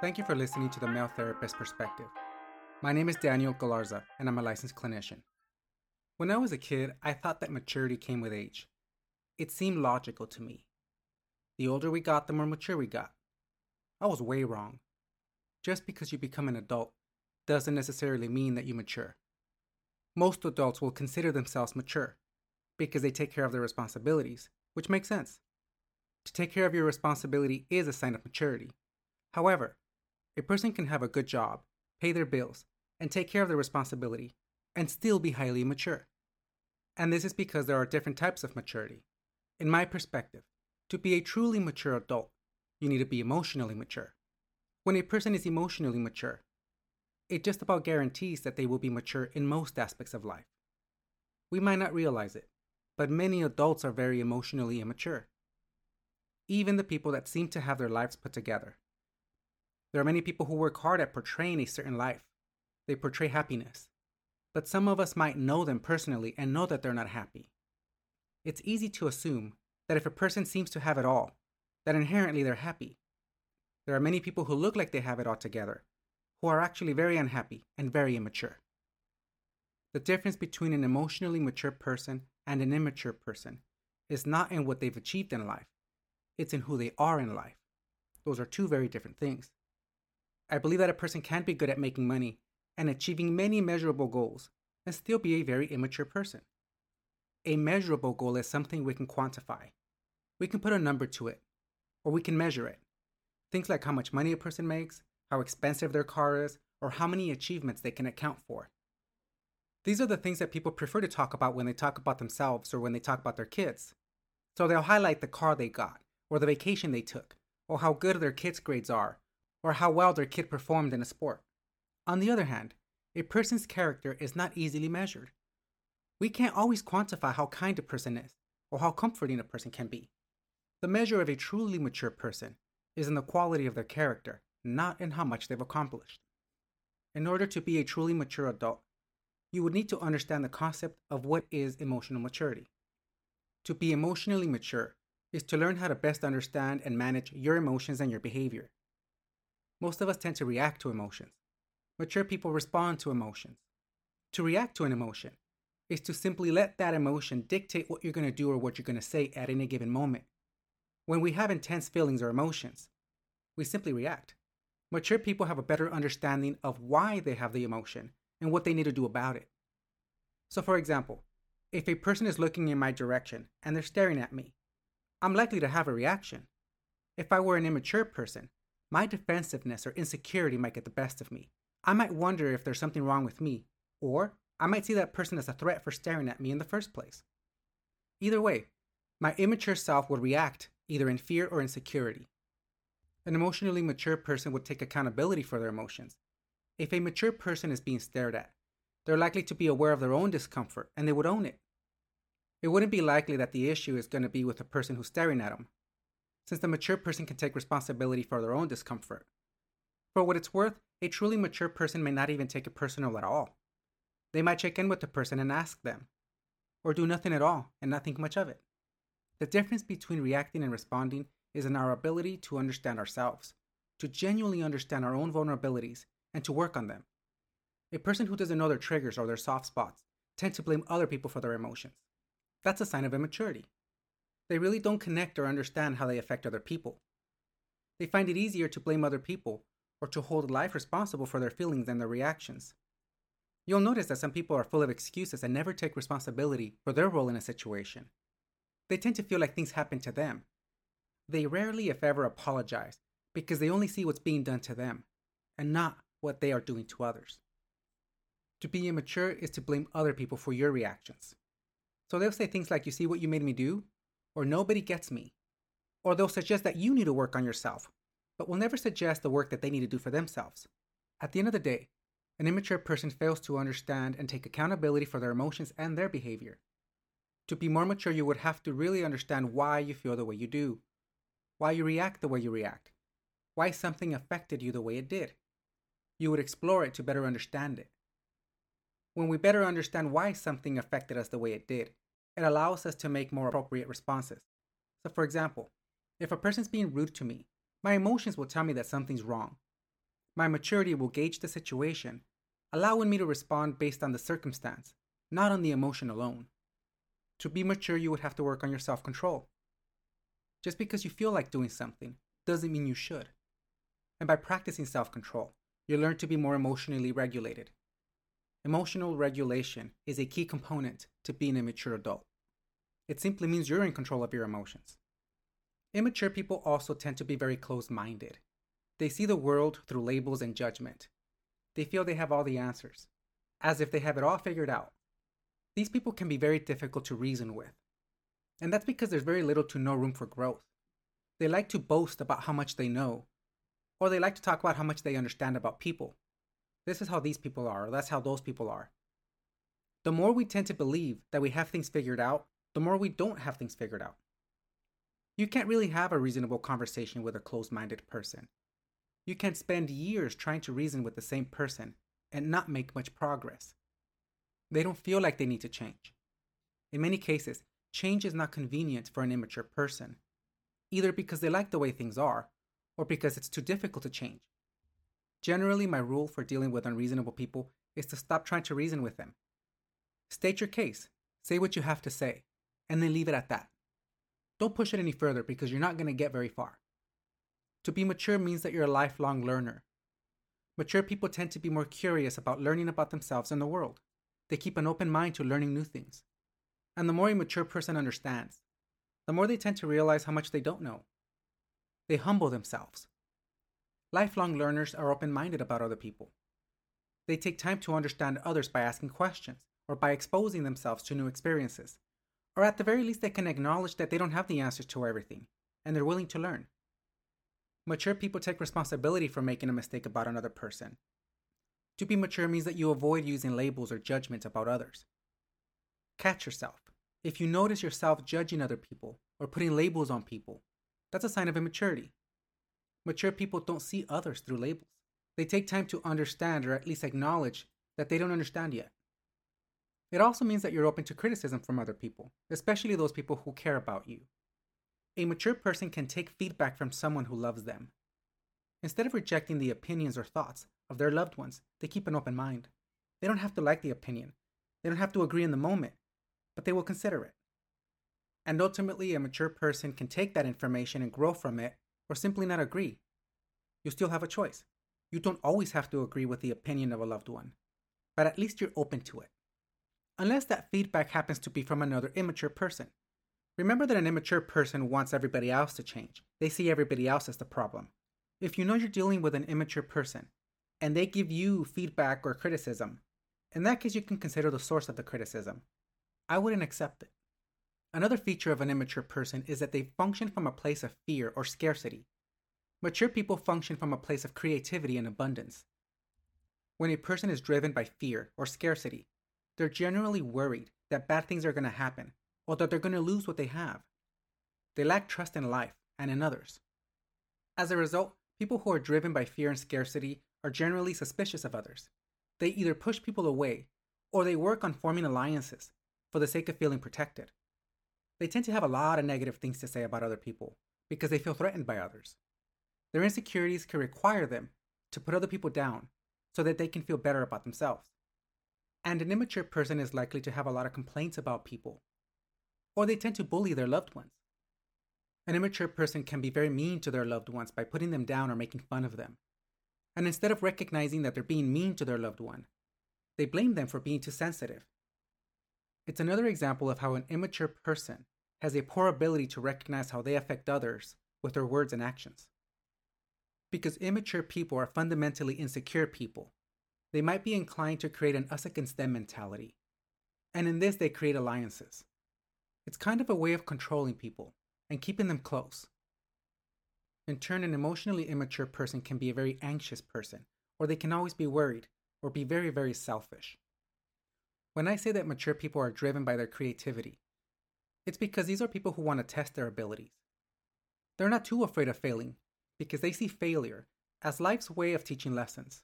Thank you for listening to the Male Therapist Perspective. My name is Daniel Galarza, and I'm a licensed clinician. When I was a kid, I thought that maturity came with age. It seemed logical to me. The older we got, the more mature we got. I was way wrong. Just because you become an adult doesn't necessarily mean that you mature. Most adults will consider themselves mature because they take care of their responsibilities, which makes sense. To take care of your responsibility is a sign of maturity. However, a person can have a good job, pay their bills, and take care of their responsibility, and still be highly mature. And this is because there are different types of maturity. In my perspective, to be a truly mature adult, you need to be emotionally mature. When a person is emotionally mature, it just about guarantees that they will be mature in most aspects of life. We might not realize it, but many adults are very emotionally immature. Even the people that seem to have their lives put together there are many people who work hard at portraying a certain life. They portray happiness. But some of us might know them personally and know that they're not happy. It's easy to assume that if a person seems to have it all, that inherently they're happy. There are many people who look like they have it all together, who are actually very unhappy and very immature. The difference between an emotionally mature person and an immature person is not in what they've achieved in life, it's in who they are in life. Those are two very different things. I believe that a person can be good at making money and achieving many measurable goals and still be a very immature person. A measurable goal is something we can quantify. We can put a number to it, or we can measure it. Things like how much money a person makes, how expensive their car is, or how many achievements they can account for. These are the things that people prefer to talk about when they talk about themselves or when they talk about their kids. So they'll highlight the car they got, or the vacation they took, or how good their kids' grades are, or how well their kid performed in a sport. On the other hand, a person's character is not easily measured. We can't always quantify how kind a person is or how comforting a person can be. The measure of a truly mature person is in the quality of their character, not in how much they've accomplished. In order to be a truly mature adult, you would need to understand the concept of what is emotional maturity. To be emotionally mature is to learn how to best understand and manage your emotions and your behavior. Most of us tend to react to emotions. Mature people respond to emotions. To react to an emotion is to simply let that emotion dictate what you're going to do or what you're going to say at any given moment. When we have intense feelings or emotions, we simply react. Mature people have a better understanding of why they have the emotion and what they need to do about it. So, for example, if a person is looking in my direction and they're staring at me, I'm likely to have a reaction. If I were an immature person, my defensiveness or insecurity might get the best of me. I might wonder if there's something wrong with me, or I might see that person as a threat for staring at me in the first place. Either way, my immature self would react either in fear or insecurity. An emotionally mature person would take accountability for their emotions. If a mature person is being stared at, they're likely to be aware of their own discomfort and they would own it. It wouldn't be likely that the issue is going to be with the person who's staring at them, since the mature person can take responsibility for their own discomfort. For what it's worth, a truly mature person may not even take it personal at all. They might check in with the person and ask them, or do nothing at all and not think much of it. The difference between reacting and responding is in our ability to understand ourselves, to genuinely understand our own vulnerabilities, and to work on them. A person who doesn't know their triggers or their soft spots tend to blame other people for their emotions. That's a sign of immaturity. They really don't connect or understand how they affect other people. They find it easier to blame other people or to hold life responsible for their feelings and their reactions. You'll notice that some people are full of excuses and never take responsibility for their role in a situation. They tend to feel like things happen to them. They rarely, if ever, apologize because they only see what's being done to them and not what they are doing to others. To be immature is to blame other people for your reactions. So they'll say things like, You see what you made me do? Or nobody gets me. Or they'll suggest that you need to work on yourself, but will never suggest the work that they need to do for themselves. At the end of the day, an immature person fails to understand and take accountability for their emotions and their behavior. To be more mature, you would have to really understand why you feel the way you do, why you react the way you react, why something affected you the way it did. You would explore it to better understand it. When we better understand why something affected us the way it did, it allows us to make more appropriate responses. So, for example, if a person's being rude to me, my emotions will tell me that something's wrong. My maturity will gauge the situation, allowing me to respond based on the circumstance, not on the emotion alone. To be mature, you would have to work on your self control. Just because you feel like doing something doesn't mean you should. And by practicing self control, you learn to be more emotionally regulated. Emotional regulation is a key component to being a mature adult. It simply means you're in control of your emotions. Immature people also tend to be very closed minded. They see the world through labels and judgment. They feel they have all the answers, as if they have it all figured out. These people can be very difficult to reason with. And that's because there's very little to no room for growth. They like to boast about how much they know, or they like to talk about how much they understand about people. This is how these people are, that's how those people are. The more we tend to believe that we have things figured out, the more we don't have things figured out. You can't really have a reasonable conversation with a closed minded person. You can spend years trying to reason with the same person and not make much progress. They don't feel like they need to change. In many cases, change is not convenient for an immature person, either because they like the way things are or because it's too difficult to change. Generally, my rule for dealing with unreasonable people is to stop trying to reason with them. State your case, say what you have to say, and then leave it at that. Don't push it any further because you're not going to get very far. To be mature means that you're a lifelong learner. Mature people tend to be more curious about learning about themselves and the world. They keep an open mind to learning new things. And the more a mature person understands, the more they tend to realize how much they don't know. They humble themselves. Lifelong learners are open minded about other people. They take time to understand others by asking questions or by exposing themselves to new experiences. Or at the very least, they can acknowledge that they don't have the answers to everything, and they're willing to learn. Mature people take responsibility for making a mistake about another person. To be mature means that you avoid using labels or judgments about others. Catch yourself. If you notice yourself judging other people or putting labels on people, that's a sign of immaturity. Mature people don't see others through labels. They take time to understand or at least acknowledge that they don't understand yet. It also means that you're open to criticism from other people, especially those people who care about you. A mature person can take feedback from someone who loves them. Instead of rejecting the opinions or thoughts of their loved ones, they keep an open mind. They don't have to like the opinion, they don't have to agree in the moment, but they will consider it. And ultimately, a mature person can take that information and grow from it or simply not agree. You still have a choice. You don't always have to agree with the opinion of a loved one, but at least you're open to it. Unless that feedback happens to be from another immature person. Remember that an immature person wants everybody else to change. They see everybody else as the problem. If you know you're dealing with an immature person and they give you feedback or criticism, in that case, you can consider the source of the criticism. I wouldn't accept it. Another feature of an immature person is that they function from a place of fear or scarcity. Mature people function from a place of creativity and abundance. When a person is driven by fear or scarcity, they're generally worried that bad things are going to happen or that they're going to lose what they have. They lack trust in life and in others. As a result, people who are driven by fear and scarcity are generally suspicious of others. They either push people away or they work on forming alliances for the sake of feeling protected. They tend to have a lot of negative things to say about other people because they feel threatened by others. Their insecurities can require them to put other people down so that they can feel better about themselves. And an immature person is likely to have a lot of complaints about people, or they tend to bully their loved ones. An immature person can be very mean to their loved ones by putting them down or making fun of them. And instead of recognizing that they're being mean to their loved one, they blame them for being too sensitive it's another example of how an immature person has a poor ability to recognize how they affect others with their words and actions. Because immature people are fundamentally insecure people, they might be inclined to create an us against them mentality. And in this, they create alliances. It's kind of a way of controlling people and keeping them close. In turn, an emotionally immature person can be a very anxious person, or they can always be worried, or be very, very selfish. When I say that mature people are driven by their creativity, it's because these are people who want to test their abilities. They're not too afraid of failing because they see failure as life's way of teaching lessons.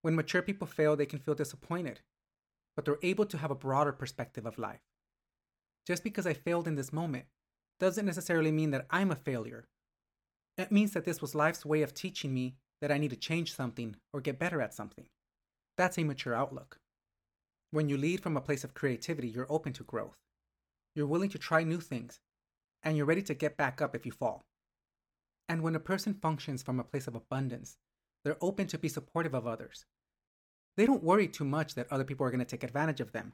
When mature people fail, they can feel disappointed, but they're able to have a broader perspective of life. Just because I failed in this moment doesn't necessarily mean that I'm a failure. It means that this was life's way of teaching me that I need to change something or get better at something. That's a mature outlook. When you lead from a place of creativity, you're open to growth. You're willing to try new things, and you're ready to get back up if you fall. And when a person functions from a place of abundance, they're open to be supportive of others. They don't worry too much that other people are going to take advantage of them.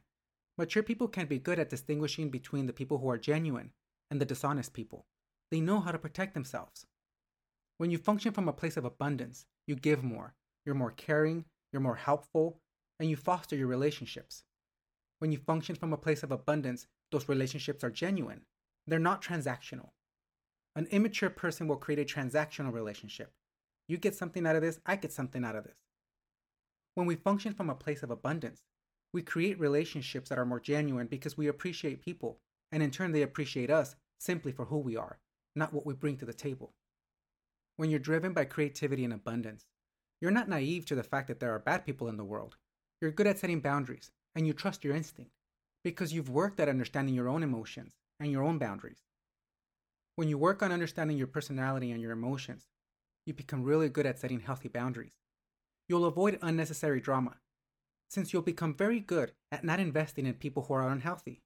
Mature people can be good at distinguishing between the people who are genuine and the dishonest people. They know how to protect themselves. When you function from a place of abundance, you give more, you're more caring, you're more helpful, and you foster your relationships. When you function from a place of abundance, those relationships are genuine. They're not transactional. An immature person will create a transactional relationship. You get something out of this, I get something out of this. When we function from a place of abundance, we create relationships that are more genuine because we appreciate people, and in turn, they appreciate us simply for who we are, not what we bring to the table. When you're driven by creativity and abundance, you're not naive to the fact that there are bad people in the world. You're good at setting boundaries, and you trust your instinct because you've worked at understanding your own emotions and your own boundaries. When you work on understanding your personality and your emotions, you become really good at setting healthy boundaries. You'll avoid unnecessary drama, since you'll become very good at not investing in people who are unhealthy.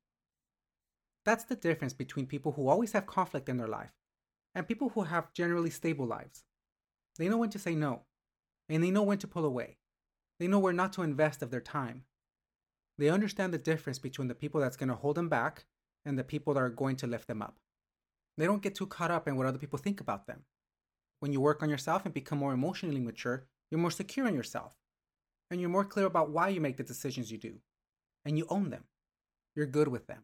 That's the difference between people who always have conflict in their life and people who have generally stable lives. They know when to say no, and they know when to pull away. They know where not to invest of their time. They understand the difference between the people that's going to hold them back and the people that are going to lift them up. They don't get too caught up in what other people think about them. When you work on yourself and become more emotionally mature, you're more secure in yourself. And you're more clear about why you make the decisions you do. And you own them. You're good with them.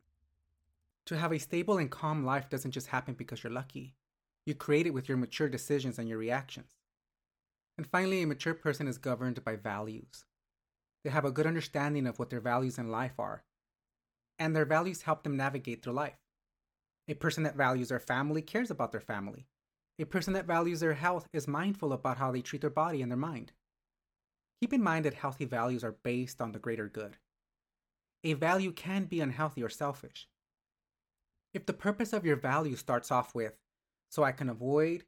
To have a stable and calm life doesn't just happen because you're lucky. You create it with your mature decisions and your reactions. And finally, a mature person is governed by values. They have a good understanding of what their values in life are, and their values help them navigate through life. A person that values their family cares about their family. A person that values their health is mindful about how they treat their body and their mind. Keep in mind that healthy values are based on the greater good. A value can be unhealthy or selfish. If the purpose of your value starts off with, so I can avoid,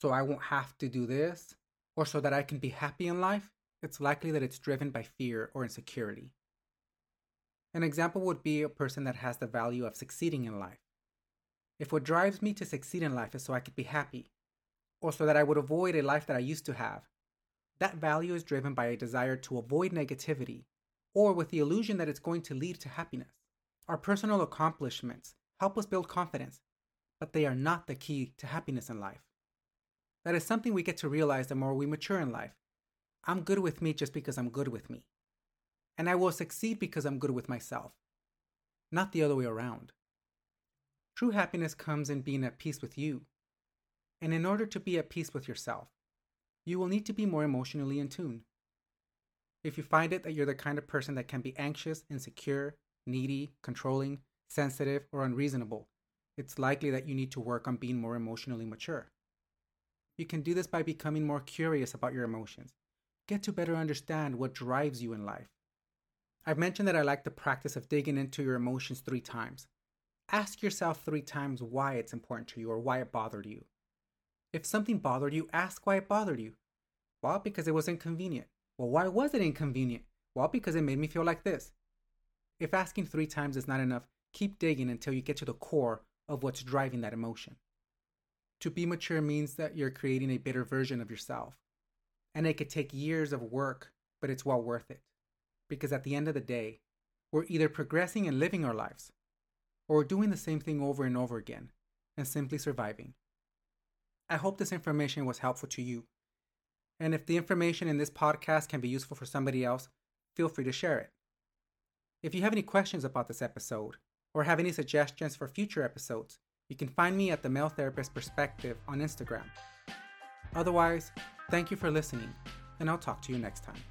so I won't have to do this, or so that I can be happy in life, it's likely that it's driven by fear or insecurity. An example would be a person that has the value of succeeding in life. If what drives me to succeed in life is so I could be happy, or so that I would avoid a life that I used to have, that value is driven by a desire to avoid negativity, or with the illusion that it's going to lead to happiness. Our personal accomplishments help us build confidence, but they are not the key to happiness in life. That is something we get to realize the more we mature in life. I'm good with me just because I'm good with me. And I will succeed because I'm good with myself, not the other way around. True happiness comes in being at peace with you. And in order to be at peace with yourself, you will need to be more emotionally in tune. If you find it that you're the kind of person that can be anxious, insecure, needy, controlling, sensitive, or unreasonable, it's likely that you need to work on being more emotionally mature. You can do this by becoming more curious about your emotions. Get to better understand what drives you in life. I've mentioned that I like the practice of digging into your emotions three times. Ask yourself three times why it's important to you or why it bothered you. If something bothered you, ask why it bothered you. Well, because it was inconvenient. Well, why was it inconvenient? Well, because it made me feel like this. If asking three times is not enough, keep digging until you get to the core of what's driving that emotion. To be mature means that you're creating a better version of yourself. And it could take years of work, but it's well worth it. Because at the end of the day, we're either progressing and living our lives, or we're doing the same thing over and over again and simply surviving. I hope this information was helpful to you. And if the information in this podcast can be useful for somebody else, feel free to share it. If you have any questions about this episode or have any suggestions for future episodes, you can find me at the Male Therapist Perspective on Instagram. Otherwise, thank you for listening, and I'll talk to you next time.